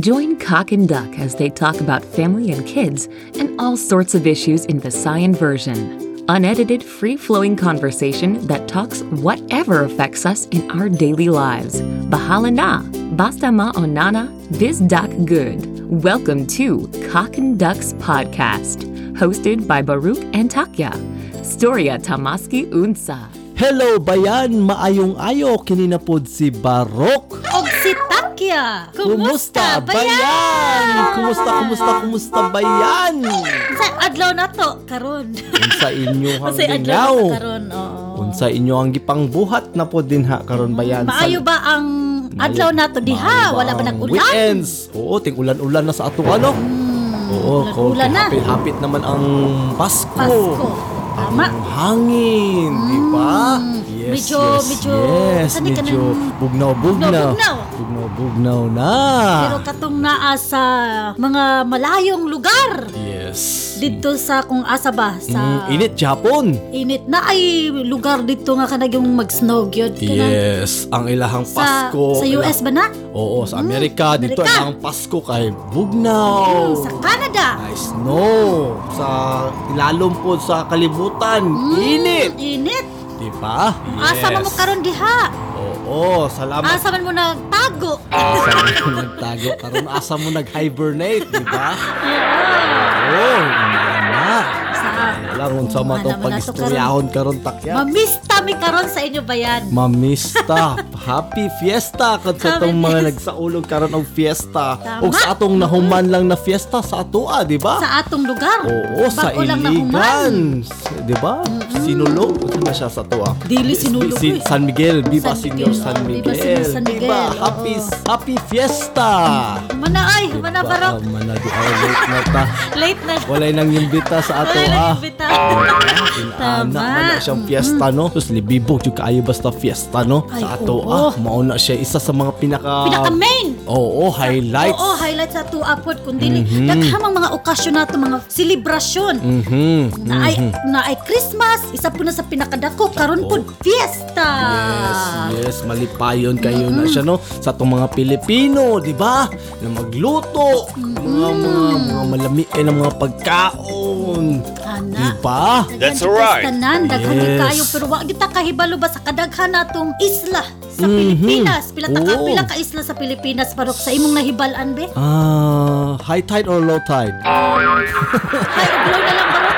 Join Cock and Duck as they talk about family and kids and all sorts of issues in the Visayan version. Unedited, free flowing conversation that talks whatever affects us in our daily lives. Bahala na, basta maonana, biz duck good. Welcome to Cock and Ducks Podcast, hosted by Baruch and Takya. Storya Tamaski Unsa. Hello bayan, maayong ayo kinina pod si Barok. Takya. Kumusta bayan? Kumusta kumusta kumusta bayan? Sa adlaw na to karon. Unsa inyo hang Kasi adlaw na to karon. Oo. Unsa inyo ang gipang buhat na pod din ha karon bayan? Sa- Maayo ba ang adlaw na to diha? Maayo ba Wala ba ang nag-ulan? Weekends. Oo, ting ulan-ulan na sa ato ano. Oo, ko ulan na. hapit naman ang Pasko. Pasko. Tama. Ang hangin, di ba? Yes, Medyo- yes, medyo- yes, saan ka medyo nang- bugnaw-bugnaw. Bugnaw-bugnaw. Bugnaw-bugnaw na. Pero katong naa sa mga malayong lugar yes. dito sa kung asa ba sa Mm, init Japon. init na ay lugar dito nga kanag yung mag-snow kanang Yes, ang ilahang sa Pasko. sa US ba na? Oo, sa Amerika. Dito Amerika. ang Pasko kay bugnaw. Sa Canada. Ay, snow. Sa ilalom po sa kalibutan. Init. Init. Di ba? Asa mo karon diha? Oo, salamat. Asa man mo nagtago? Asa mo nagtago karon asa mo nag-hibernate, di ba? Oo, na. Sa Alam unsa man tong man na to pagistoryahon karon takya. Mamista mi karon sa inyo bayan. Mamista, happy fiesta kad sa itong mga nagsaulog karon og fiesta. Tama. O sa atong nahuman lang na fiesta sa atoa, di ba? Sa atong lugar. Oo, sa Bago lang. Iligan. Di ba? Sinulog. Ano siya sa atoa? Dili sinulog Si, eh. San Miguel. Viva San Senior Miguel, San oh, Miguel. Viva Senior San Miguel, Diba? oo. Happy, happy fiesta. Mana ay, mana Diba? barok. Mana di ay late na ta. Late na. Walay nang imbita sa ato Wala ah. nang bita. Inaana Tama. na siyang fiesta no. Tapos libibog yung kaayo basta fiesta no. Ay, sa ato oo. ah. Mauna siya isa sa mga pinaka... Pinaka main. Oo, highlights. Oo, highlights sa tuapod kun dili. Mhm. Daghamang mga okasyon nato, mga selebrasyon. Mhm. Na ay, na ay Christmas, isa po na sa pinakadako, karon po fiesta. Yes, yes, malipayon kayo na siya no sa atong mga Pilipino, di ba? Na magluto, mga mga mga malami eh, ng mga pagkaon. Ana. Di ba? That's Daghan alright. Tanan, daghan Yes. yes. kayo pero wa kita kahibalo ba sa kadaghan natong isla sa Mhm. Pilipinas. Pila ta ka Oo. pila ka isla sa Pilipinas parok sa imong nahibalan be? Ah, high tide or low tide? Ay, ublaw na lang parok.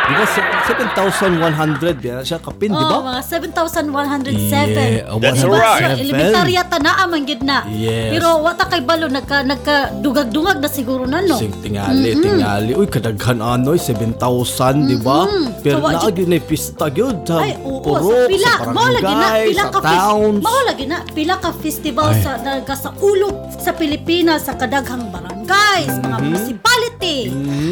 Di ba se- 7,100 yan siya kapin, di ba? Oh, mga 7,107. Yeah, That's Diba? alright. So, elementarya ta na man gid na. Yes. Pero wata kay balo nagka nagka-dungag-dungag na siguro na no. Sing tingali, tingali. Uy, kadaghan anoy, 7,000, di ba? Pero So, naagi na pista gyud sa Ay, oo, purok, sa pila, sa na, barangay, pila sa ka towns. mao lagi na, pila ka festival Ay. sa naga sa ulog sa Pilipinas sa kadaghang barangays, mga municipality,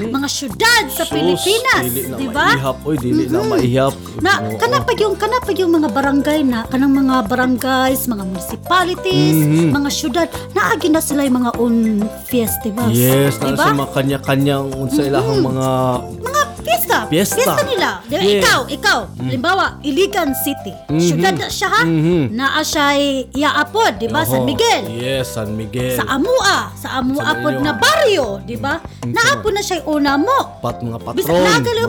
mga syudad sa Mhm. Pilipinas, dili na di ba? maihap, oy, dili na maihap. Na Oo. kana pa yung kana pa yung mga barangay na kanang mga barangays, mga municipalities, Mhm. mga syudad, naagi na sila yung mga own festivals. Yes, di na ba? sa mga kanya-kanyang unsa ilahang mga mga fiesta. Fiesta. nila. Di ba? Yes. Ikaw, ikaw. Halimbawa, Iligan City. Mhm. Syudad na siya ha. Mhm. Naa siya iaapod, di ba? San Miguel. Yes, San Miguel. Sa Amua. Sa Amua inyo. na baryo, di ba? Naapo na siya una mo. Pat mga patron, ba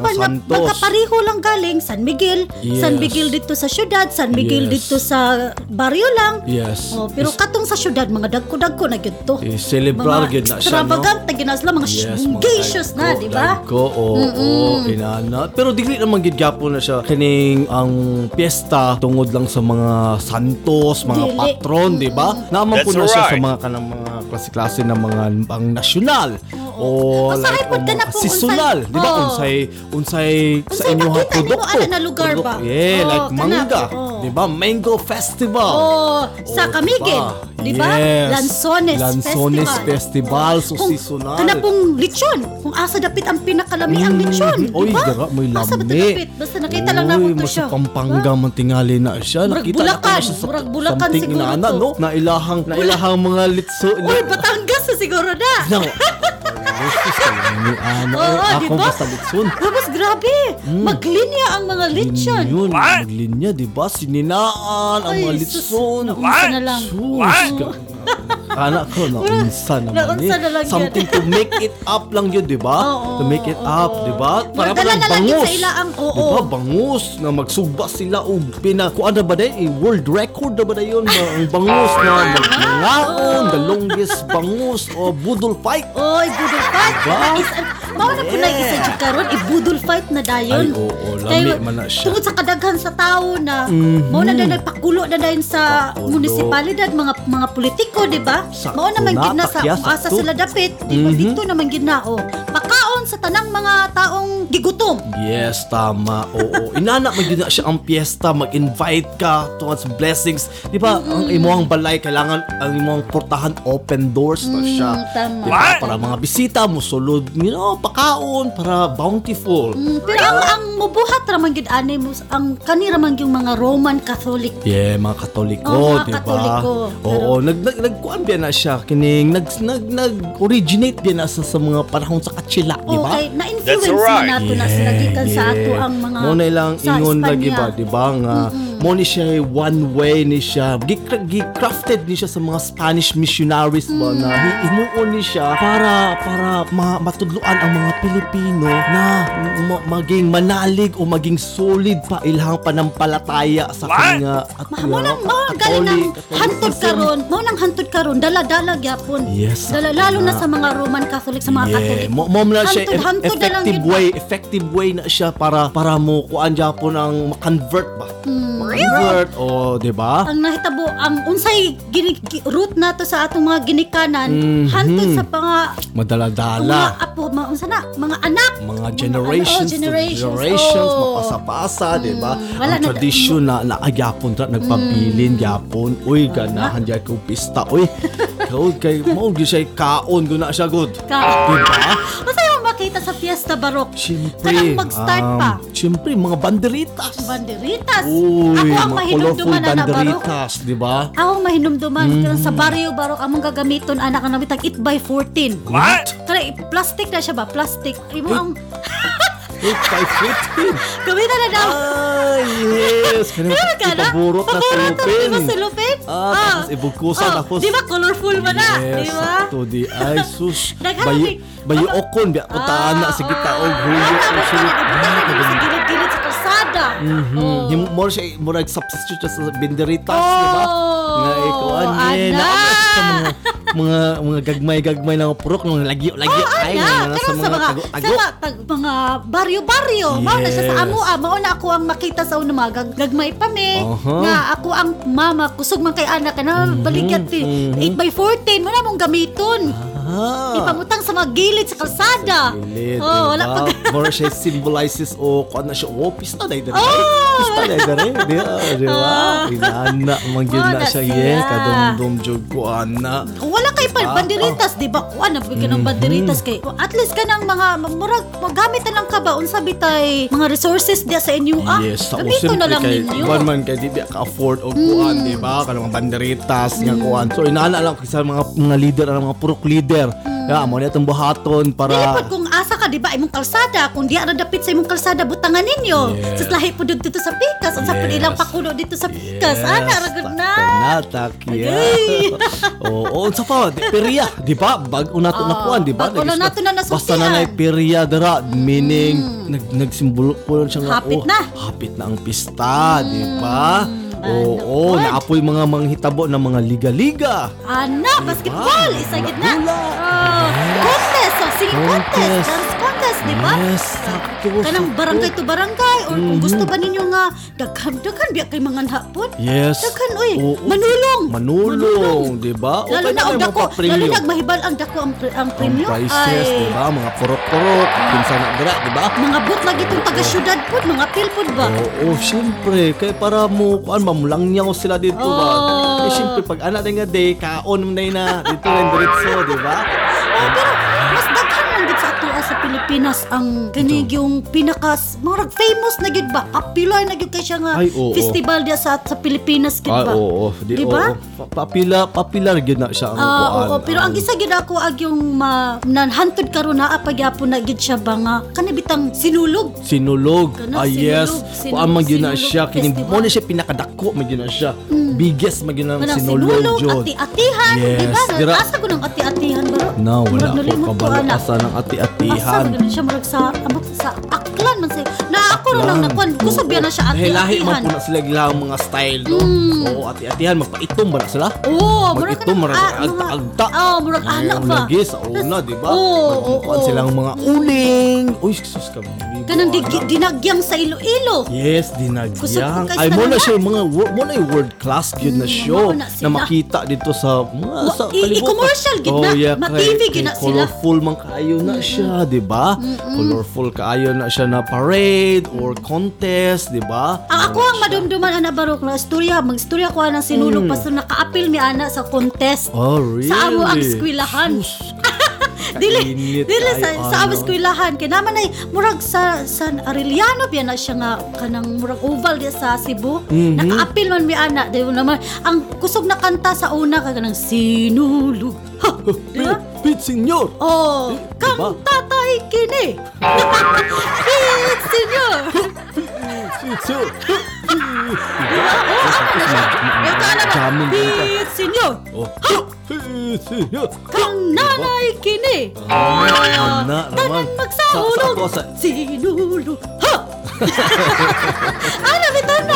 mga na santos. magkapariho lang galing San Miguel, Yes. San Miguel dito sa syudad, San Miguel Yes. dito sa baryo lang. Yes. Oh, pero Is- katong sa syudad mga dagko-dagko na gyud to. eh, Mga gyud na siya, no? extravagant na gyud na sila mga Yes, shungacious na, di ba? Dagko, oo, oo, inana. Pero dili naman gid gyapon na siya kining ang piyesta tungod lang sa mga santos, mga Dili. patron, di ba? Naman po That's na siya sa right. mga kanang mga klase-klase ng mga pang nasyonal. O Usahay like o ka na po, seasonal, unsay- di ba? Oo. Unsay unsay sa Unsay inyo ha produkto. ana na lugar ba? Yeah, Oo, like mangga, oo. di ba? Mango Festival. Oh, sa diba? di ba? Yes. Lanzones, Lanzones Festival. So Kung- seasonal. Kana pong lechon. Kung asa dapit ang pinakalami ang Mm, lechon, Oy, di ba? dara mo'y lami. Asa dapit? Basta nakita lang na ko to siya. Pampanga man tingali na siya. Nakita na ko siya sa Bulacan siguro no? Na ilahang, na ilahang mga litso. Uy, Batangas siguro na. No. Gusto sa ni ano, Oo, eh, di ako ba? basta litson. Tapos grabe, maglinya ang mga lechon. Yun, What? maglinya, di ba? Sininaan ang Ay, mga sus, litson. naunsa na lang. Sus, ka- Anak ko, naunsa naman Naunsa eh. na lang yun. Something to make it up lang yun, di ba? Oo, to make it oo, up, di ba? Para Dala parang na lang yun bangus. sa ilaang, oo. Di ba? Bangus na magsugba sila o pina... Kung ano ba na eh, world record na ba na yun? na Ang bangus na magnangaon, the longest bangus o budol fight. Oy, budol fight. Diba? Isa, mao na po na isa jud karon ibudol fight na dayon. Ay, oo, lami Kay- man na siya. Tungod sa kadaghan sa tao na Mhm. mao na dahil nagpakulo na dayon sa Pakulo. munisipalidad mga mga politiko, di ba? Sakto Mao naman na, gid na sa takya, kung asa sakto. sila dapit, di ba Mhm. dito naman gid na oh. Pakaon sa tanang mga taong gigutom. Yes, tama. Oo. Inana yun na siya ang piyesta, mag-invite ka towards blessings. Di ba, ang imuang balay, kailangan ang imuang portahan open doors na siya. Mm, tama. Di ba? Para mga bisita mo, sulod, you know, pakaon, para bountiful. Mm, pero ang, ang mubuhat raman gid ani mo ang kani raman yung mga Roman Catholic Yeah, mga Katoliko, mga di ba? Katoliko. Oo, nag nag nagkuan na siya kining nag nag nag-originate biya na sa, sa mga panahon sa Katsila, di ba? Okay, na-influence na nato na sila gikan sa ato ang mga mo na ilang sa ingon lagi ba di ba nga mo ni siya one way ni siya. Gi- gi-crafted ni siya sa mga Spanish missionaries ba na hi- himuon ni siya para para ma- matudluan ang mga Pilipino na ma- maging manalig o maging solid pa ilhang panampalataya sa kanya. At mo nang mo galing ng hantod karon, mo nang hantod karon. Dala-dala gyapon. Yes, Dala lalo na sa mga Roman Catholic sa mga Catholic. mo mo na siya effective way, effective way na siya para para mo kuan Japon ang convert ba? Convert o di ba? Ang nahitabo ang unsay gini, gi- root nato sa atong mga ginikanan Mhm. hantod sa mga ang mga Madala-dala. apo, mga unsa na, mga anak. mga generations, ano, to generations, generations, oh. mapasa-pasa, di ba? Mm, Ang na- tradisyon na naagyapon ra nagpabilin gyapon. Uy, ganahan diya ko pista. Uy, kaud kay mo gyud siya kaon guna siya good. Ka. Di ba? Makita sa Fiesta Barok? Siyempre, Kanang mag-start um, pa. Siyempre, mga banderitas. Banderitas. Uy, Ako ang mahinumduman na na Barok. banderitas, di ba? Ako ang mahinumduman Mm-hmm. sa barrio barok among gagamiton anak ang nabitag 8 by 14. What? Kaya plastic na siya ba? Plastic. Imo ang 8 gamitan na daw. Ah, yes. Kanina Meron ka na? ipaburot na sulupin. Di ba sulupin? Ah, tapos ibugkusan, Oh, tapos- Di ba colorful ba na? Yes, Di ba? sakto di. Ay, sus. Bayo, bayo okon, biya ko na sige taog, hulo, Ah, Mhm. Oh. Yung more siya, more substitute siya sa binderitas, Oh, di ba? Nga ikuan sa mga mga mga gagmay-gagmay na purok nung lagyo-lagyo ay Ana, nga pero sa mga sa tago-tago. mga, tag, mga baryo-baryo. Mao na siya sa Yes. amo ah. Mao na ako ang makita sa una mga gag- gagmay pa me. Aha. Nga ako ang mama, kusog man kay anak na baligyan ti mhm. 8 by 14 mo na mong gamiton. Ah. Ipamutang sa mga gilid sa kalsada. Gilid, oh, wala diba? pag More siya symbolizes o kung ano siya, oh, pista na idari. Oh! Pista na idari. Di ba? Di ba? Oh. Inana, manggil na Wala siya. Yes, kadumdum jug ko, ana. Wala kay pa Ah, banderitas, di ba? Kuha na bigyan ng banderitas kay. At least ka ng mga murag magamit na lang ka ba unsa bitay mga resources dia sa inyo ah. Yes, sa Gamito na lang kay, ninyo. Kuan man kay di ba ka-afford og kuan, di ba? Kanang mga banderitas nga kuan. So inaana lang sa mga mga leader, ang mga purok leader. Ya, mo na itong buhaton para Dilipod kung asa ka, di ba, imong kalsada. Kung di ara dapit sa imong kalsada, butangan ninyo. Yes. Sa lahi po dito sa pikas. Unsa po Yes. ilang pakulo dito sa pikas. Ana, ragod na. Natak, Agay. Oo, unsa pa? Di, Periya, di ba? Bag-o nato na Oo, kuan, di ba? Nag- nato na nasultihan. Basta na nay periya dara, meaning nag nagsimbolo po siya nga Hapit oh, na. Hapit na ang pista, di ba? Oo, Ano, naapoy mga manghitabo ng mga liga-liga. Ana, basketball. Isa gid na. Hula. Oh, Oh, singing contest. Contest. Dance contest, di ba? Yes, sakto. Kanang sakto. barangay to barangay. Or kung gusto ba ninyo nga, daghan, daghan, biya kay mga hapon. Yes. Daghan, uy. Oo. Manulong. Manulong, di ba? Lalo na ang dako, lalo na mahibal ang dako ang, pre- ang Ang premyo. prices, Ay, di ba? Mga purok-purok, pinsan na dira, di ba? Mga bot lagi itong taga-syudad po, mga pilpod ba? Oo, syempre. Kaya para mo, kuan, mamulangyaw sila dito ba? Oh. Eh, syempre, pag anak na nga day, kaon mo na yun na, dito rin diretso, di ba? Oh, pero Pilipinas ang kanig yung pinakas murag famous na gyud ba popular na gyud kay siya nga Ay, oo. festival dia sa sa Pilipinas Ay, ba oo. Di, Di ba? oo. Pa- Papila, popular gyud na siya ang Ah, kuan. oo, pero ang isa gid ako ag yung ma nanhantod karon naa pagyapon na gid siya ba nga kanibitang sinulog Sinulog. Kana, ah, yes. sinulog. Kuan man gyud na Sinulog siya. Kini festival. mo na siya pinakadako man gyud na siya. Biggest man gyud ang Kanang sinulog sinulog, jud. ati-atihan, Yes, di ba? gira- Asa ko ng ati-atihan baro? Na, wala ko asa ng ati-atihan. Ba ganun siya murag sa abot sa aklan man say. Na ako ra lang nakuan. Kusog yan na siya Lahi-lahi man po na sila gilang mga style do. Oo, ati-atihan magpaitom ba na sila? Oo, murag Mag-itom, murag ah, mga- agta-agta. Oo, murag anak ba? lagi sa una, di ba? Oo, oo, silang mga uling. Uy, sus ka. Kanang di, dinagyang sa Iloilo. Yes, dinagyang. Ay, mo na siya mga mo na yung world class yun na Mm, show na makita dito sa mga sa i- i-commercial gid na. Ma-TV gid na sila. Colorful man kaayo na siya, di ba? Colorful kaayo na siya na parade or contest, di ba? Ang ako ang madumduman ana barok na istorya, mag-istorya ko ng sinulog pasto nakaapil mi ana sa contest. Mm. Oh, really? Sa amo ang eskwelahan. Dili dili sa kayo, sa among eskwelahan kay naman ay murag sa sa Arellano biya na siya nga kanang murag oval diya sa Cebu Mhm. nakaapil man mi ana di naman ang kusog na kanta sa una ka kanang sinulog ha di Pit, senyor! Oh, kang Diba? tatay kini. Pit, senyor. Pit, senyor! Yung ka na ba? Senyor. Oh, Pit, senyor! Kang nanay kini. Ah, na naman. Tanan sa- Sinulog. Ha! ano bitaw na?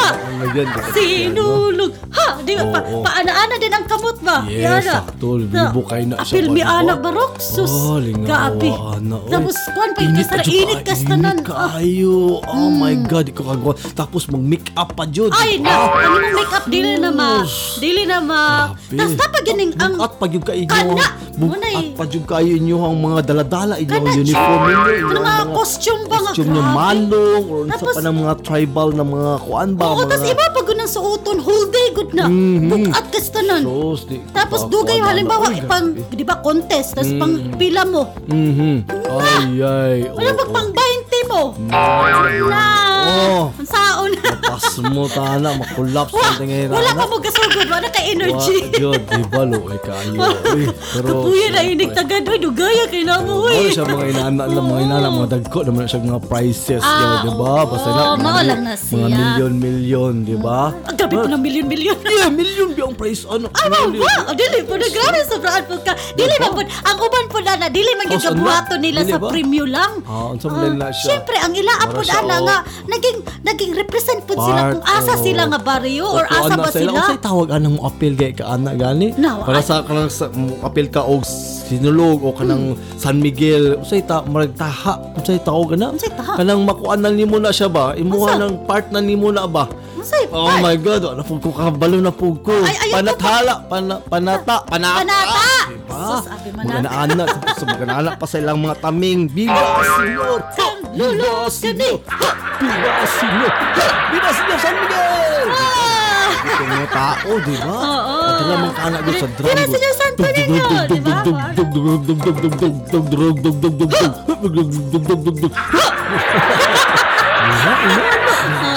Yan? Sinulog. Ha! Di ba? Pa, Oo. paana-ana din ang kamot ba? Yes, Yana. sakto. Libo kayo na siya Apil mi ba? anak barok. Sus. Oh, lingawa, Gaapi. ana, oy. Tapos, kuhan pa yung Init kasara. ka, Jud, Init ka, kas tanan. Init Ah. kayo. Oh my God, ikaw kagawa. Tapos mag-make up pa, Jud. Ay, na, ano yung makeup, dili na ma, dili na ma, Grabe. tas dapat ganing ang, Bukat pa yung kayo Kana, munay. bukat pa yung kayo inyo ang mga daladala inyo ang Kana, uniform ninyo inyo ano mga costume ba nga, costume nyo grabe. malong or sa Tapos- pa ng mga tribal na mga kuan ba oo, tas iba pag ganang suoton, whole day good na, Mhm. bukat kas tanan. Sos, di- Tapos pa- dugay halimbawa ano, ipang di ba contest tas pang pila mo. Mhm. Ay ay. Wala oo, oo. pang 20 mo. Na. Oo. Ang saon. Pas mo tana makulaps Wa, sa tingin wala pa mo gasugod, wala ka energy. Jod, di ba lo ay kayo. Uy, pero Kapuya na inig tagad, oy, dugaya kay namo, Ano oy. siya mga inaanak lang, mga inaanak, mga dagko naman siya mga prizes, Ah, yun, di ba? Basta na, mga, na siya. mga milyon-milyon, di ba? Ang grabe po ng milyon-milyon. Yeah, milyon ba ang prize? Ano? Ay, wow. Dili po na grabe sobraan po ka. Dili man po, ang uban po na na, dili man yung gabuhato nila sa ba? premyo lang. Ah, unsa man nila siya? Siyempre, ang ilaap po Para siya, ana nga, naging, naging represent po sila Part, kung asa oh. sila nga baryo or asa ana ba sila. Unsay tawag anang mo appeal kay ka ana gani? No, Para sa kanang sa mo appeal ka og sinulog o kanang San Miguel, unsay ta marag taha, unsay tawag ana? Unsay taha? Kanang makuan na nimo na siya ba? Imuha ng part na nimo na ba? Oh my God, wala po ko kabalo na po ko. Ay, Panathala, pana, panata, panata. Panata! Diba? Sus, abi manata. Mag-anaanak, tapos mag-anaanak pa sa ilang mga taming. Viva Senyor! Senyor! kani. Ha! Viva Senyor! Ha! Viva Senyor San Miguel! Ah! Ito mga tao, di ba? Oo. At alam mga kanak doon sa drum. Viva Senyor Santo Niño, di ba?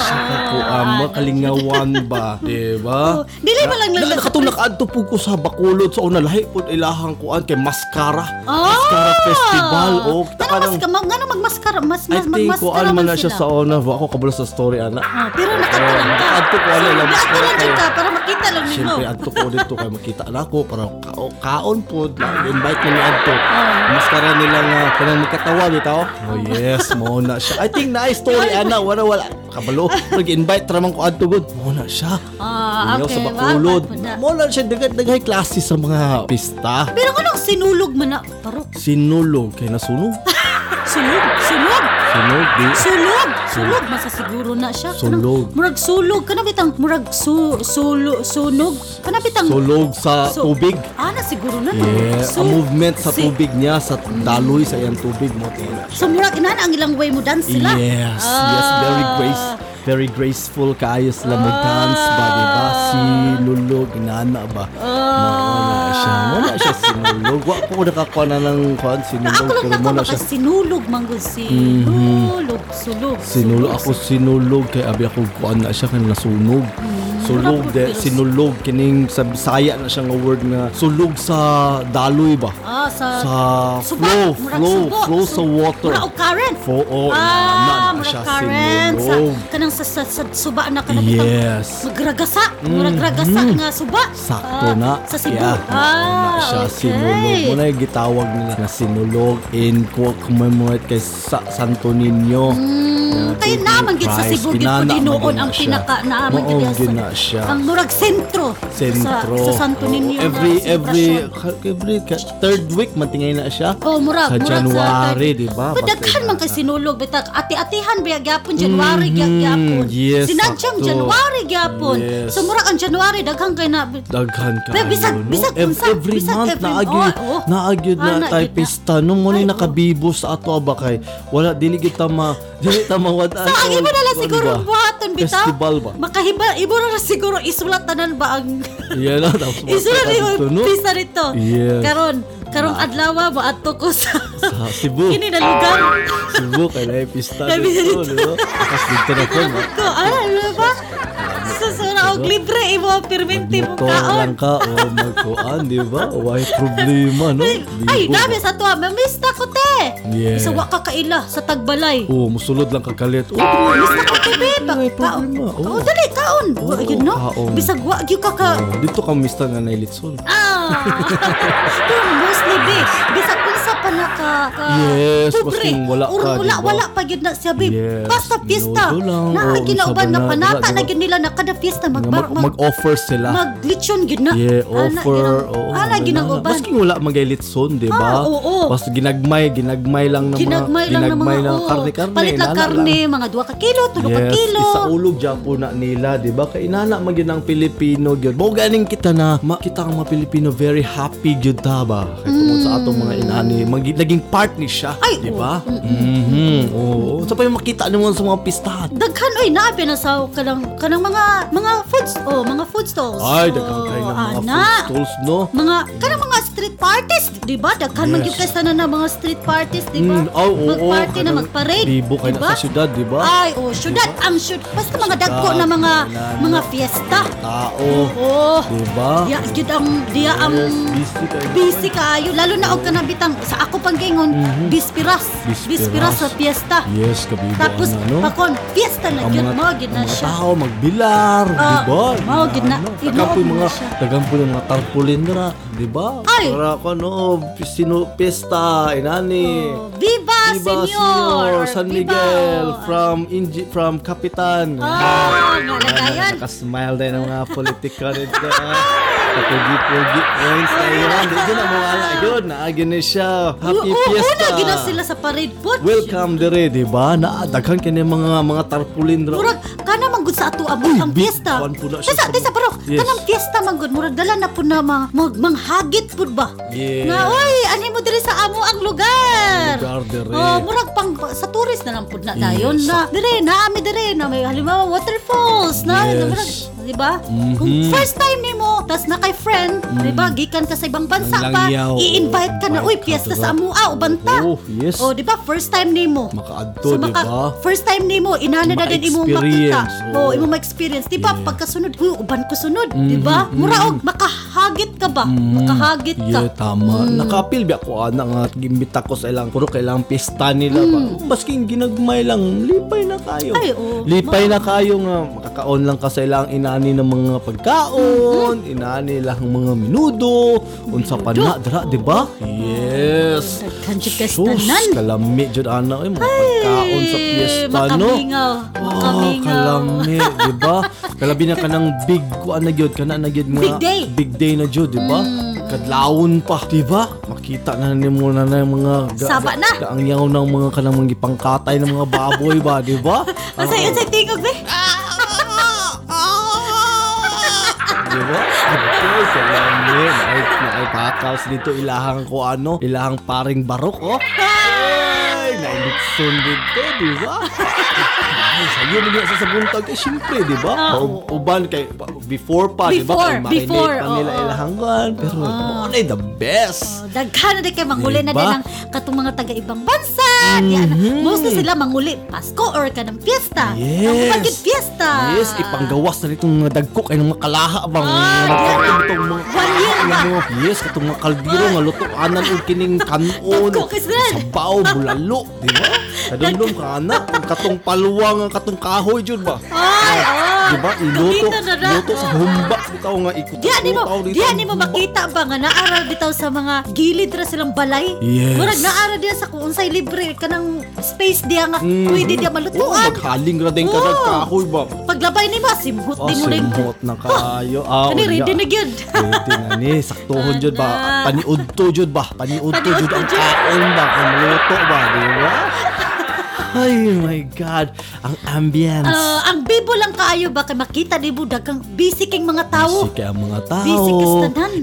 Ako ang makalingawan ba, di ba? Oh, dili ba lang Na, lang- nakatong nakaadto po ko sa Bacolod sa una lahi po ilahang kuan kay Mascara. Ah! Mascara Festival o kita ka Ano ng mas mag ano magmaskara mas I mas think magmaskara kuan man na siya sa una ako kabalo sa story ana. Ah, pero nakatulang ka. Nakadto ko ano lang ka kay para makita lang ninyo. Siyempre, adto ko dito kay makita na ako para ka- kaon po, invite na ni adto. Ah. Maskara nila nga kanang magkatawa bitaw. Oh yes, mo na siya. I think na story ana wala wala kabalo. Nag-invite ra man ko adto gud. Mo na siya. Ah, Uyaw okay. sa Bacolod. Wala, wala. Mo na siya daghan daghay klase sa mga pista. Pero anong sinulog man na? Parok. Sinulog kay nasunog. Sulog. Sulog. Sunog di. Sulog. Sulog. Masa siguro na siya. Sulog. Kanang- Murag sulog. Kanabitang murag su, sulo, sunog. Kanabitang. Sulog sa Su- tubig. Ah, na siguro na. Yeah, Su- ang movement sa si- tubig niya sa daloy sa iyang tubig mo. So murag inana ang ilang way mo dance sila. Yes, yes, very grace. Very graceful kaayo sila mo dance ba di ba? Sinulog inana ba? Mawala siya. Wala siya sinulog wa ko nakakuha na ng kwan sinulog ako lang pero mo na siya. sinulog manggod sinulog sulog Sinulog ako sinulog kay abi ako kuan na siya kan nasunog. Sulog de sinulog kining sa Bisaya na siya nga word nga sulog sa daloy ba. ah sa Sa suba, flow, flow, subo, flow sa water. Murag current Fo oh, ah, na, na siya current sa sinulog. kanang sa, sa, sa suba na kanang Yes. magragasa murag ragasa nga suba Sakto Ah, na. sa Cebu Yeah. ah na siya okay. sinulog. Muna yung gitawag nila na sinulog in ko commemorate kay sa Santo Niño. Mm, kaya naman gid sa Cebu gid ko dinoon ang pinaka naaman gid sa na siya. ang murag sentro Sentro. sa, sa Santo Niño Oh, every nga every selebrasyon. every ka- third week matingay na siya. Oh, murag, Sa murag January, di ba? But daghan man kay sinulog bitag ati-atihan biya gyapon January Mhm, mm gyapon. yes, Sinadyang sakto. January gyapon. Yes. So murag ang January daghan kay na Daghan ka. Pero bisag- no? bisag Ev- unsa, every bisag month every- naagid oh, oh. naagid Ah, na naagid tay na. pista nung mo Ay, ni oh. nakabibos sa ato ba kay wala dili kita ma dili ta mawad Sa agi mo na lang siguro buhaton bitaw. Festival ba? Makahiba ibo na lang siguro isulat tanan ba ang Yan na tapos isulat ni no? pista rito. Yes. Karon karong adlaw ba adto ko sa Sa Cebu. Kini na lugar. Cebu kay na pista di ba? Tapos dito na no? ko ano ba? Og libre imo perminti mo Motor lang kaon. ka o magkuan, di ba? Why problema, no? Ay, dami sa tuwa. Mamista ko, te. Yeah. Isa wa ka kaila sa tagbalay. Oh, musulod lang kagalit. Oh, Mamista ko, te, babe. Ay, problema. Oh. Oh, dali, kaon. Oh, Ayun, no? kaon. Bisag wa, gyud ka ka. oh, dito ka mista nga nailitson. Ah! Yun, mostly, babe. Bisag unsa pa na ka, ka Yes, pobre. wala ka, wala, diba? wala pa gyud na siya, babe. Yes, Basta fiesta. minudo lang, Na, o ginauban unsa nga ba na, panata diba, na diba? nila na kada fiesta mag, Nga mag, mag, mag-offer sila. maglitsyon gyud na. yeah, offer. oo, Ana, ginauban. Maski wala magailitson, di ba? Ah, oo. Basta ginagmay, ginagmay lang ng mga Ginagmay lang ng mga ng oo. karne-karne. Palit lang karne, mga 2 ka kilo, 3 ka Yes, kilo. isa ulog dyan po na nila, di ba? Kay inana man gyud ang Pilipino gyud. Mo ganing kita na makita ang mga Pilipino very happy gyud ta ba? Kay tungod sa atong mga inani, magi- naging part ni siya, Ay, di oo. ba? Mhm. Oo. Sa pa yung makita nimo sa mga pistahan. Daghan oy naabi na sa kanang kanang mga mga foods oh mga food stalls. Ay, daghang kayo ng mga ana. food stalls, no? Mga kanang mga street parties, di ba? Daghan man Yes. gyud kay tanan na mga street parties, di ba? Mm, oh, oo, Magparty na kanang magparade, Bibo kayo di na ba? sa syudad, di ba? Ay, oh, syudad, ang syud. Basta mga dagko na mga Syudad, mga fiesta. Tao, Oh, di ba? diya gyud ang diya ang Yes, busy kayo. busy kaayo lalo na og kanabitang sa ako pang gingon bispiras Bispiras. bispiras sa fiesta Yes, kabibo tapos ana, no? pakon fiesta na ang gyud mo gyud na ang mga siya tao magbilar, Ah, di ba? mao, gid na. Ano, mo mga, siya. yung mga tarpaulin na, di ba? Ay! Para ko ano, sino, pesta, inani. Oh, Viva, Viva Senyor! Senyor San Viva! Miguel from Inji, from Kapitan. Ah, nalagayan. Nakasmile din ng mga politika dito. Kapugi-pugi na yun. Dito na mawala yun. Naagin na siya. Happy Oo, Fiesta. una gina sila sa parade po. Welcome dire, di ba? Naadaghan ka ng mga mga tarpaulin ra. Murag kana man gud sa ato abot ang fiesta. fan po na siya Tesa, sa- tesa bro, Yes. kanang fiesta man gud murag dala na po na mga mag, manghagit pud ba? Yeah. Nga oy, ani mo diri sa amo ang lugar. Lugar dire. Oh, murag pang sa tourist na lang pud na dayon Yes. na. Dire na ami dire na may halimbawa waterfalls na Yes. murag di ba? Mhm. Kung first time nimo, tas na kay friend, di ba? Gikan ka sa ibang bansa Ang pa, langyaw. i-invite ka na, uy, piyesta sa amo, ah, ubanta. Oh, yes. Oh, di ba? First time nimo. Makaadto, di maka- ba? First time nimo, inana na din imo makita. Oh, oh. imo ma-experience. Di ba? Yeah. Pagkasunod, uy, uban ko sunod. Di ba? Mura og makahagit ka ba? Makahagit ka. Mm-hmm. Yeah, tama. Nakapil ba ako ana nga gimbita ko sa ilang puro kailang pista nila ba. Basking ginagmay lang, lipay na kayo. Mm. Ay, oo. Lipay na kayo nga makakaon lang ka sa ilang inani ng mga pagkaon, Mm-hmm. inani lang mga minudo, unsa pa na dra, di ba? Yes. Daghan jud kay Sus, tanan. kalami jud ana ay mga pagkaon sa piyesta no. Makamingaw. Oh, Makamingaw. kalami, di ba? Kalabi na ka ng big, kuan na gyud, kana na gyud nga. Big day. Big day na gyud, di ba? Kadlawon pa, di ba? Makita na nimo na na yung mga ga, Saba na. Ang yaw ng mga kanang mga gipangkatay ng mga baboy ba, di ba? Unsay unsay tingog be? Di ba? Adoy, kalami. Naay, naay pakaws dito ilahang ko ano, ilahang paring barok, oh. Ay, Ay, nailukson dito, di ba? Ay, sayo mo niya sa sabuntag. Eh, syempre, di ba? Ah, U- Uban kay, before pa, di ba? Kay before, pa nila oo. ilahanggan. Pero, mo na the best. Oh, daghan na din kay manguli na Diba? din ng katong mga taga-ibang bansa. Yan. Mostly sila manguli Pasko or kanang fiesta. Yes. Ang bagid fiesta. Yes, ipanggawas na itong mga dagko kay ng mga kalaha bang Ah, itong mga One year ba? mo, Yes, katong mga kaldiro nga lutoanan og kining kanon. Dagko kay sila. Sabaw, bulalo, di ba? Kadumdum ka ana, katong paluwang ang katong kahoy jud ba? Ay, oh. Di ba? Iluto, Kumita na ra. iluto sa humba bitaw nga ikot. Diyan ni mo, diyan ni mo makita ba nga naaral bitaw sa mga gilid ra silang balay? Yes. Murag naaral diya sa kung unsay libre kanang space diya nga pwede diya Oh, malutuan. maghaling ra din Oo. ng kahoy ba? Paglabay ni mo, simhut Oh, di mo rin. simhot na kayo. Ah, Kani unya. ready na gyud. Pwede na ni, saktuhon jud ba? Ana. Paniudto jud ba? Paniudto jud ang kaon ba? Kung luto ba, di ba? Ay, my God. Ang ambience. Ah, ang bibo lang kaayo ba kay makita di mo dagang busy king mga tao. Busy kaya ang mga tao. Busy.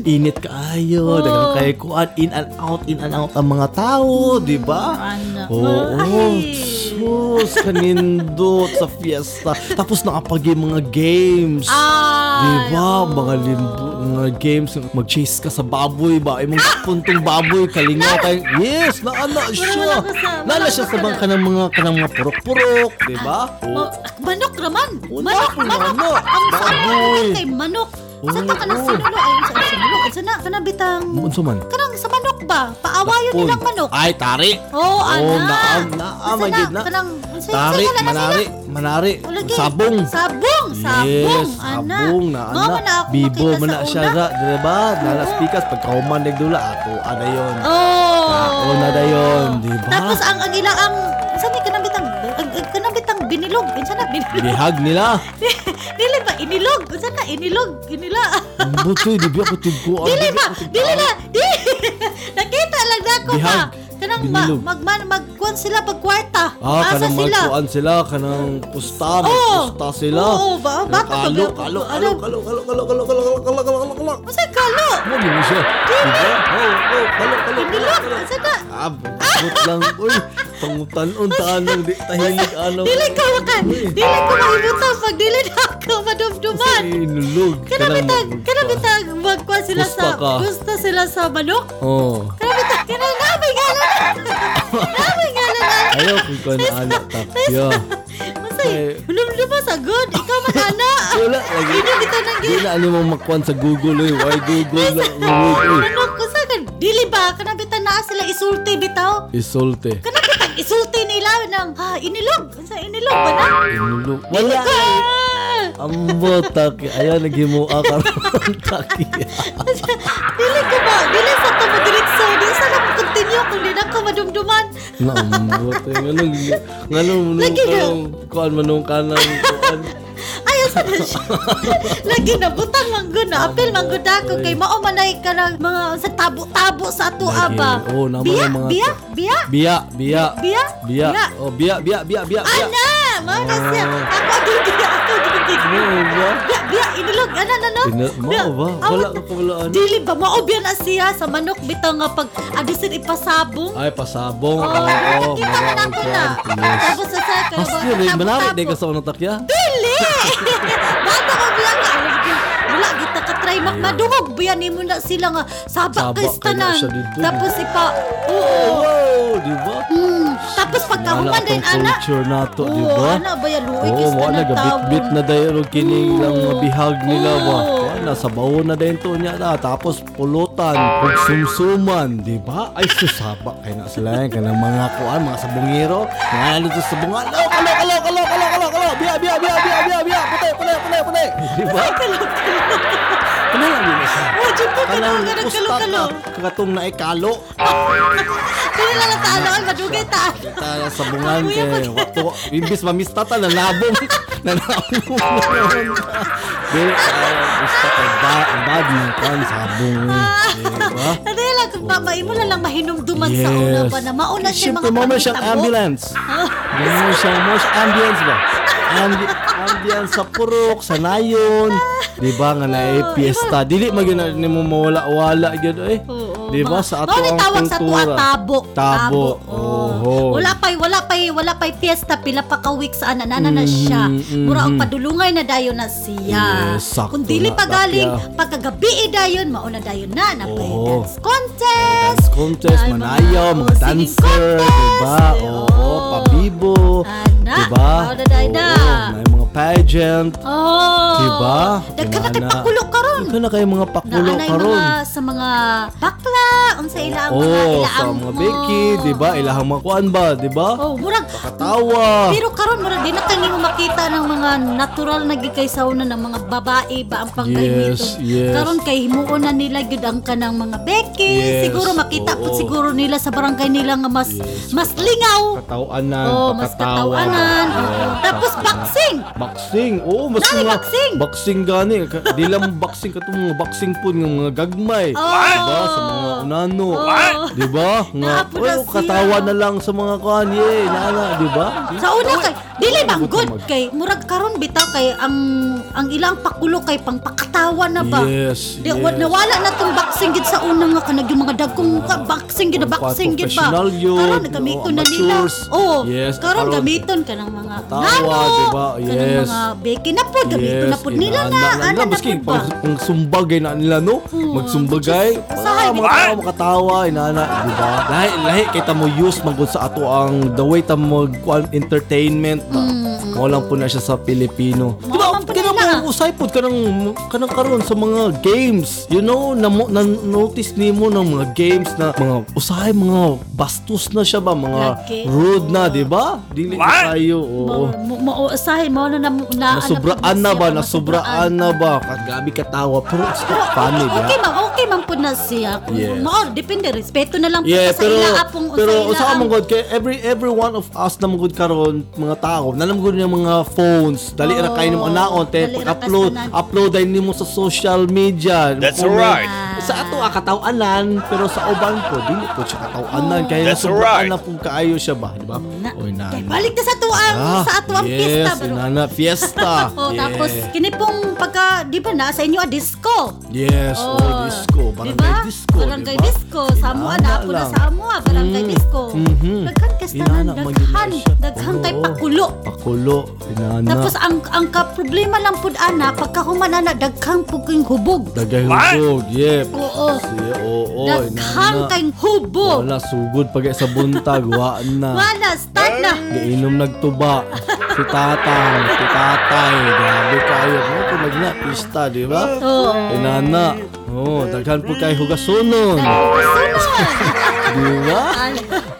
Init kaayo. Oo. Dagang kay kuan. In and out, in and out ang mga tao. Di ba? Ana. Oo. Ay. Sus, kanindot sa fiesta. Tapos nakapag mga games. Ay, Di ba? oo. Mga limbo, mga games, mag-chase ka sa baboy ba? Ay, mga puntong baboy, kalingaw kay... Yes, naana siya. wala ka sa- wala siya ka sa sa- mga kanang mga kanang mga purok-purok, di ba? Ma- manok. Oo, manok, ako, manok. manok. Ang Baboy. sa kay manok. Asa ta ka lang oh. sinulo? Ay, sa sinulo? Asa na? Sa nabitang? Unsa man? Karang sa manok ba? Paawayon Bakul. nilang manok. Ay, tari. Oh, ana. Oh, naam, naam. Asa na? Ah, na. Ah, Kanang, tari, manari, manari. Sabong. Sabong, sabong. Yes, sabong na, ana. Mga na ako Bibo mo na siya ra, diba? Nalas pikas, pagkauman nagdula, ako, ana yun. Oh. Ako na da yun, diba? Tapos ang agila ang, sabi ka nabitang, ang, ang, binilog. Kinsa na binilog? Bihag nila. Dili ba inilog? Unsa na inilog? Inila. Ang butoy, di ba ko? Dili ba? Dili na. Nakita lang na ako ba? Kanang ma, Binilog. mag man magkuan sila pag kwarta. Ah, Asa kanang sila? magkuan sila, kanang pusta, Oo. magpusta sila. Oo, ba- Kanang bata Kalo, ba- kalo, ano? kalo, kalo, kalo, kalo, kalo, kalo, kalo, kalo, kalo, kalo. Unsa kalo? Mo gini siya. Di ba? Oh, oh, kalo, kalo, kalo, Inilog. kalo. Unsa na? Ah, bagot lang. Uy, pangutan-un tanong, di tahilig ano. Dili ko makan. Dili ko mahibutang pag dili na ako madumduman. Inulog. Kana bitag, kana bitag magkuan sila Gusto sa ka. gusto sila sa manok. Oh. Kana bitag, kana namin ngalan. Ayaw kung kung ano, tapyo. Masay, Eh. hulum-luma sa good. Ikaw man ana. Wala lagi. Hindi bitaw nang Di na ano mo makuan sa Google, eh. Why Google na? Uy, Ano ko sa kan? Dili ba kana bitan naa sila isulti bitaw? Isolte. Kana bitan isulti nila nang ha inilog. Sa inilog ba na? Inulog. Wala. Ambo, taki. Ayaw, naghimu ka taki. dili ko ba? Dili sa madiretso. Na continue kung di na ko madumduman. Naambo, te. Nganong, nganong, Lagi na. nung, kuan manong kanang, kuan. Ayaw sa na siya. Lagi na butang manggod na. Apil manggod ako kay mao manay ka ng mga sa tabo-tabo sa ato Lagi. aba. Oo, naman biya, ang mga- biya, biya. Biya, biya. Biya? Biya. Biya. Oh, biya, biya, biya, biya, biya. Ana, mao na siya. Oh. Ako gigi, ako gigi. Ano ba? Biya, biya, inilog. Ano, ano, ano? Ina- Biya. mao ba? Wala ka kawalaan. Dili ba? Maobyan na siya sa manok bitaw nga pag adisin ipasabong. Ay, pasabong. Oo, Oo, oh, nakita ka na ko na. Tapos sa sa kaya Mas yun, manawit din ka sa unang takya. Dili! Bata ka biya ko, Wala, kita ka try mak madungog. Biya ni mo na sila nga sabak Sabak kay ka na tanan. Tapos ipa, oo. Wow, di ba? Mm. Tapos pagkahuman din, ana. culture nato, di ba? ana ba? Luwi Oo, kis mo na gabit-bit na dayon og kining lang mabihag nila ba. Na sa bawo na dayon to niya na tapos pulutan ug sumsuman, di ba? Ay susaba kay na sila yan kanang mga kuan, mga sabungero. Nga ano to sabungan. Kalo, kalo, kalo, kalo, kalo, kalo, kalo. Biya, biya, biya, biya, biya, biya. Puti, puti, puti, puti. Di ba? Kana lang yun siya. Oh, dyan po ka Kanang na, ganang pusta kalo-kalo. nila lang sa ano, madugay ta. Kita sa bungan kay wakto imbis mamis tata na labong na naabong. Dili ah, gusto ko ba ang bad ng kan sa bungan. Ah, diba? Dela kung baba imo na lang mahinumduman sa una pa na mauna siya mga mo siyang ambulance. Ah. Ganyan siya mo ambulance ba? Ambi- ambiance sa purok, sa nayon. Di ba nga na eh, piyesta. Dili magina ni mo mawala-wala. Gano'n eh. Oh. Oo. Di ba? Sa ato ang tawag sa ato kultura. tabo. Tabo. Oh. Oho. Wala pa'y wala pa'y wala pa'y fiesta pila pa ka weeks ana na na siya. Mhm, Mura ang padulungay na dayon na siya. Yes, Kung dili na, pa galing Tapia. pagkagabi dayon mao na dayon na na pa'y Oo. dance contest. Dance contest, Ay, manayaw, mga oh, dancer, diba? contest. Oo, pabibo. Ana, Diba? mao na na. May mga pageant. Oh. Diba? Daghan na kay pakulo karon. Ikaw na kayo mga pakulo karon. mga sa mga bakla, unsa ila ang mga Oh, ila sa ang mga Becky, di ba? Ilahang mga kuan ba, di ba? Oh, murag Katawa. Pero karon murag di na kay makita ng mga natural na gikay sauna ng mga babae ba ang pangkaimito. Yes, yes. Karon kay himuon na nila gyud ang kanang mga Becky. Yes, Siguro makita oo. pud siguro nila sa barangay nila nga mas Yes. mas lingaw. Katawanan, Oh, mas katawanan. Yeah. Tapos boxing. Boxing. Oo, mas Nani mga boxing? boxing gani. Di lang boxing katong mga boxing po ng mga gagmay. Oh. Diba? Sa mga unano. Oh. Diba? Nga, oh, katawa na lang sa mga kuan. Yeah, nana, diba? Sa una kay dili bang good kay murag karon bitaw kay ang ang ilang pakulo kay pangpakatawa na ba? Yes, Di, yes. wa- nawala na tong boxing gid sa una nga kanag yung mga dagkong ka- boxing gid na boxing gid ba. Karon gamiton na no, nila. amateurs. Oh, Yes, karon gamiton ka ng mga Tawa, diba? kanang Yes. mga beki na po gamiton na po nila na na po ba. pang, pang sumbagay na nila, no? Oo. Magsumbagay. Usahay, Wala, mga makatawa, inaana, di ba? Lahi, lahi, kay ta mo use magod sa ato ang the way ta kuan entertainment ba? Mao lang po na siya sa Pilipino. Di ba? Usay pod kanang kanang karon sa mga games. You know, na, na notice nimo ng mga games na mga usahay mga bastos na siya ba, mga Lagi. rude na, di ba? Dili na tayo. Oo. Mo mo na na na Nasubraan na ba? Nasubraan na ba? Kagabi katawa. Pero it's not funny, di Okay ba? man, okay man po na siya. Yes. Mao depende respeto na lang po Yeah, sa pero ila apong pero usa ka ang- mong god kay every every one of us na mong god karon mga tao na mong yung mga phones dali ra kayo nimo anaon te dali ra upload kasanan. upload ay nimo sa social media That's Comment. right. sa ato ah, katawanan pero sa uban ko dili po siya katawanan kaya That's right. na pong kaayo siya ba di ba na, oy na kay balik na sa tuang Ah, sa atuang yes, pista bro. inana, fiesta. Oh, Yeah. tapos kini pong pagka, di ba na, sa inyo a disco. Yes, oh, disco. Barangay diba? disco, Barangay diba? disco. Samoa na po na. Samoa, barangay Mm, disco. mhm. Daghan kasi Inana, daghan, daghan kay Oo. pakulo. Pakulo, inana. Tapos ang ang ka problema lang pud ana pagka human ana daghang puging hubog. Dagay What? hubog, yep. Oo. Siya, oo, Daghang inana. kay hubog. Wala, sugod pag sa buntag, wa na. Wala, start na. Gainom nagtuba. Si tatang, si tatay. Grabe kayo. Mo kung nagna, pista, di ba? Oo. Inana. Oh, daghan po kayo hugasunon. Sunod. Di ba?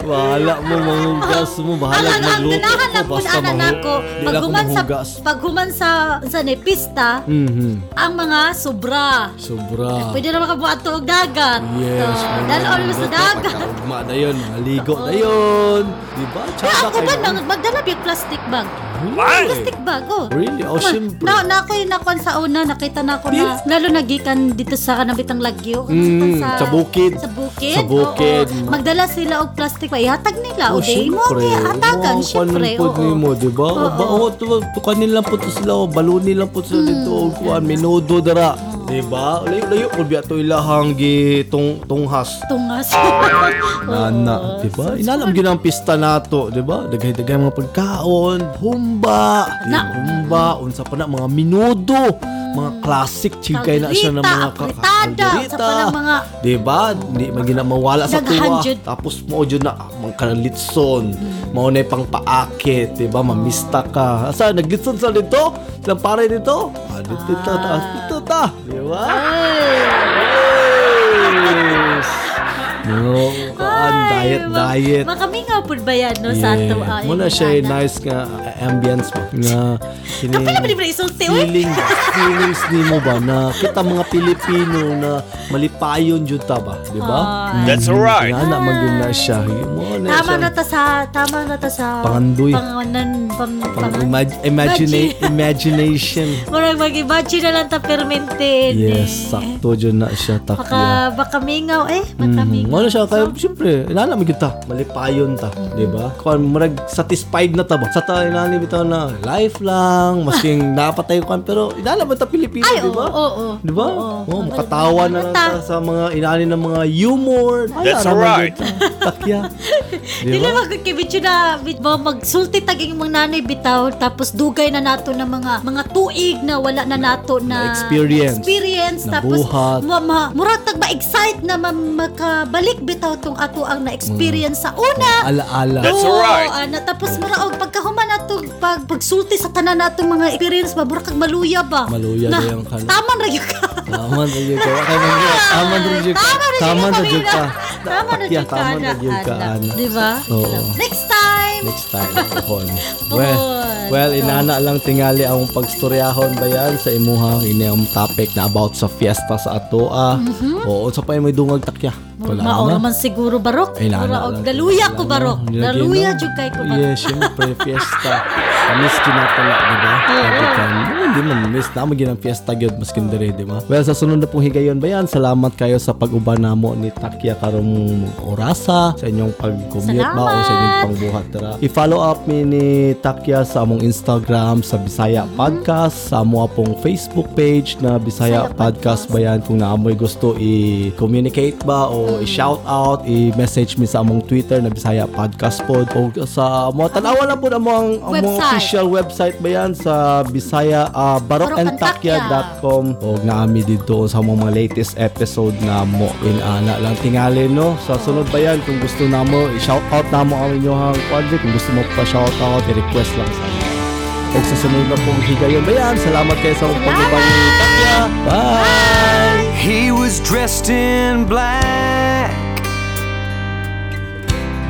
Wala mo manghugas mo. Bahala Ang ang magluto ganahan ko. po Basta ana nako. Di lang Pag human sa manghugas. pag human sa sa nepista, Mhm. ang mga sobra. Sobra. Pwede na makabuhat to og dagat. Yes. So, may dahil always sa dagat. Pagkaugma na yun. Maligo na yun. Di ba? Kaya ako ba kayo. nang magdala yung plastic bag? What? Plastic bag, oh. Really? Oh, syempre. Na, na ako yung nakon sa una, nakita na ako na, lalo nagikan dito sa kanabitang lagyo. Mm, sa bukid. Sa bukid. Sa bukid. oo. Magdala sila og plastic pa. Ihatag nila. Oh, o di mo. Mga Syempre. kanan po oo. ni mo, di ba? Oo. Ba, oh, to, tukanin lang po to sila, oh, balunin lang po sila dito, oh, kuan, minudo dara. Di ba? Layo, layo po biya to ilahang gi tung, tunghas. Tungas. Nana, di ba? Inalam gyud ang pista nato, di ba? Daghay-daghay mga pagkaon, humba, Na- humba, unsa pa na mga minudo, mga classic chigay na siya ng mga ka- Kalderita, Di ba? Di magina mawala sa tuwa. Tapos mo jud na ah, mga kanalitson. Mao na pang paakit, di ba? Mamista ka. Asa naglitson sa dito? Lang pare dito? Ah, dito ta, dito ta. Di ba? Yes. No, kaan, diet, diet. Makamingaw po ba yan, no? Sa ato. ah, Muna yung siya yung ana. nice nga uh, ambience mo. Nga, kini, ba di ba isulti, oy? feeling, feelings ni mo ba na kita mga Pilipino na malipayon jud ta ba, di ba? Ah. That's right. Nga na maging na siya. Mo na Tama siya. na ta sa, tama na ta sa Pangandoy. Panganan, pang, Pang pang, imag- imagine, imagination. Murag mag-imagine na lang ta permentin. Yes, eh. sakto dyan na siya Baka, takya. baka mingaw eh. Mm, Makamingaw. Ano siya kaya siyempre inana mo kita malipayon ta, di ba? Kung marag satisfied na ta ba? Sa ta inani bitaw na life lang, masking napatay ko kan pero inala ba ta Pilipino, Ay, di ba? oo, oo, Di ba? oo. Oh, makatawa na lang Ta- sa mga inani ng mga humor. Ay, That's araman right. yun ta. Takya. Di ba? magkikibit yun na bit- mga magsulti taging mga nanay bitaw tapos dugay na nato na mga mga tuig na wala na nato na, Na experience. experience Na tapos buhat. ma, ma, murag tag ma-excite na ma, makabalik bitaw tong ato ang na-experience sa una Alaala. That's Oo, right. ana, tapos maraog pagkahuman nato pag pagsulti sa tanan nato mga experience ba mura kag maluya ba Maluya na, na yung kano. taman ra gyud ka Taman na yun ka. Kaya man yun. Taman na yun ka. Taman na yun ka. Tama na jud ka Taman na yun ka. ana. ano. Di ba? Oo. Next time. Next time. Pohon. Well, well, inana lang tingali ang pagstoryahon ba yan sa imuhang ini ang topic na about sa fiesta sa atoa. Oo, sa pa may dungag takya. Wala Mao na. naman siguro barok. Ay, nana Mura og lang. daluya ko barok. Daluya jud kay ko barok. Yes, syempre, fiesta. Miss ko na pala, di ba? Hindi man, miss na mo ginang fiesta gyud maskin diri, di ba? Well, sa sunod na pong higayon ba yan, salamat kayo sa pag-uban namo ni Takya karong orasa sa inyong pag-commute ba o sa inyong pangbuhat tara. I-follow up mi ni Takya sa among Instagram sa Bisaya Podcast, sa amo pong Facebook page na Bisaya, Bisaya Podcast ba yan kung naamoy gusto i-communicate ba o i-shout out, i-message mi sa among Twitter na Bisaya Podcast Pod o sa mo tanawa lang po na among Website. official website ba yan? Sa Bisaya uh, barokandtakya.com o naami dito sa among mga latest episode na mo inana lang tingali no? Sa sunod ba yan? Kung gusto na mo i-shout out na mo ang inyong project kung gusto mo pa shout out i-request lang sa amin. O sa sunod na pong higayon ba yan? Salamat kayo sa among pag ni Takya bye He was dressed in black.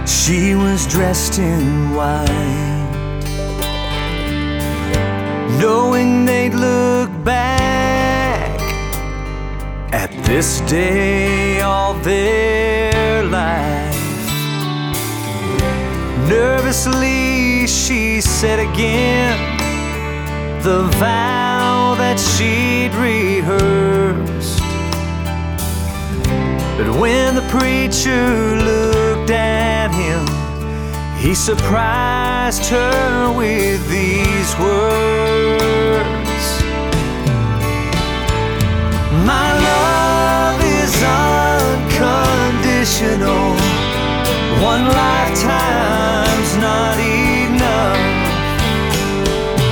She was dressed in white. Knowing they'd look back at this day all their life. Nervously, she said again the vow that she'd rehearsed. But when the preacher looked at him, he surprised her with these words My love is unconditional, one lifetime's not enough.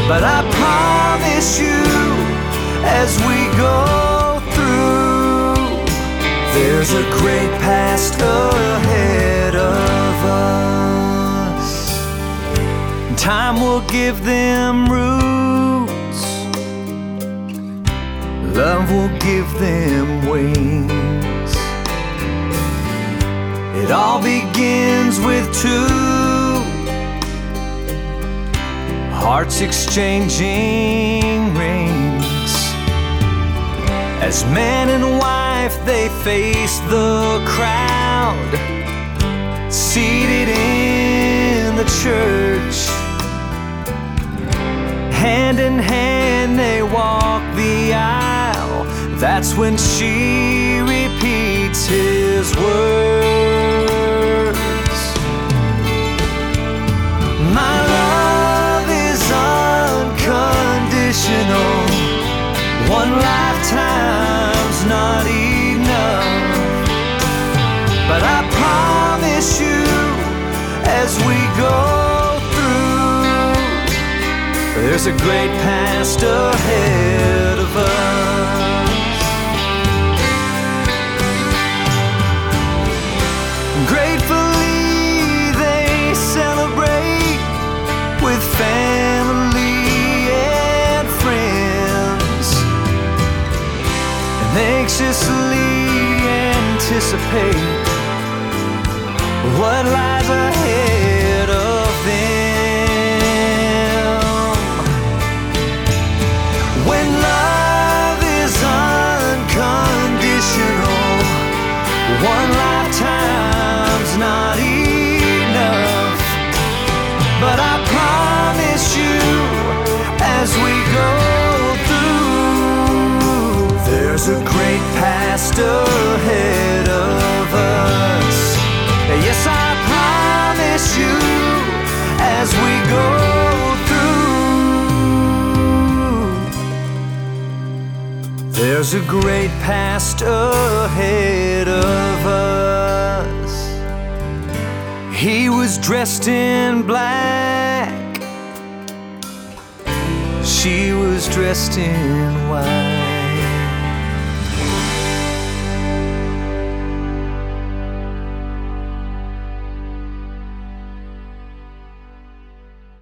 But I promise you, as we go there's a great past ahead of us. Time will give them roots, love will give them wings. It all begins with two hearts exchanging rings. As man and wife they face the crowd, seated in the church. Hand in hand they walk the aisle. That's when she repeats his words. As we go through, there's a great past ahead of us. Gratefully, they celebrate with family and friends and anxiously anticipate what lies ahead of us. Yes, I promise you as we go through. There's a great past ahead of us. He was dressed in black. She was dressed in white.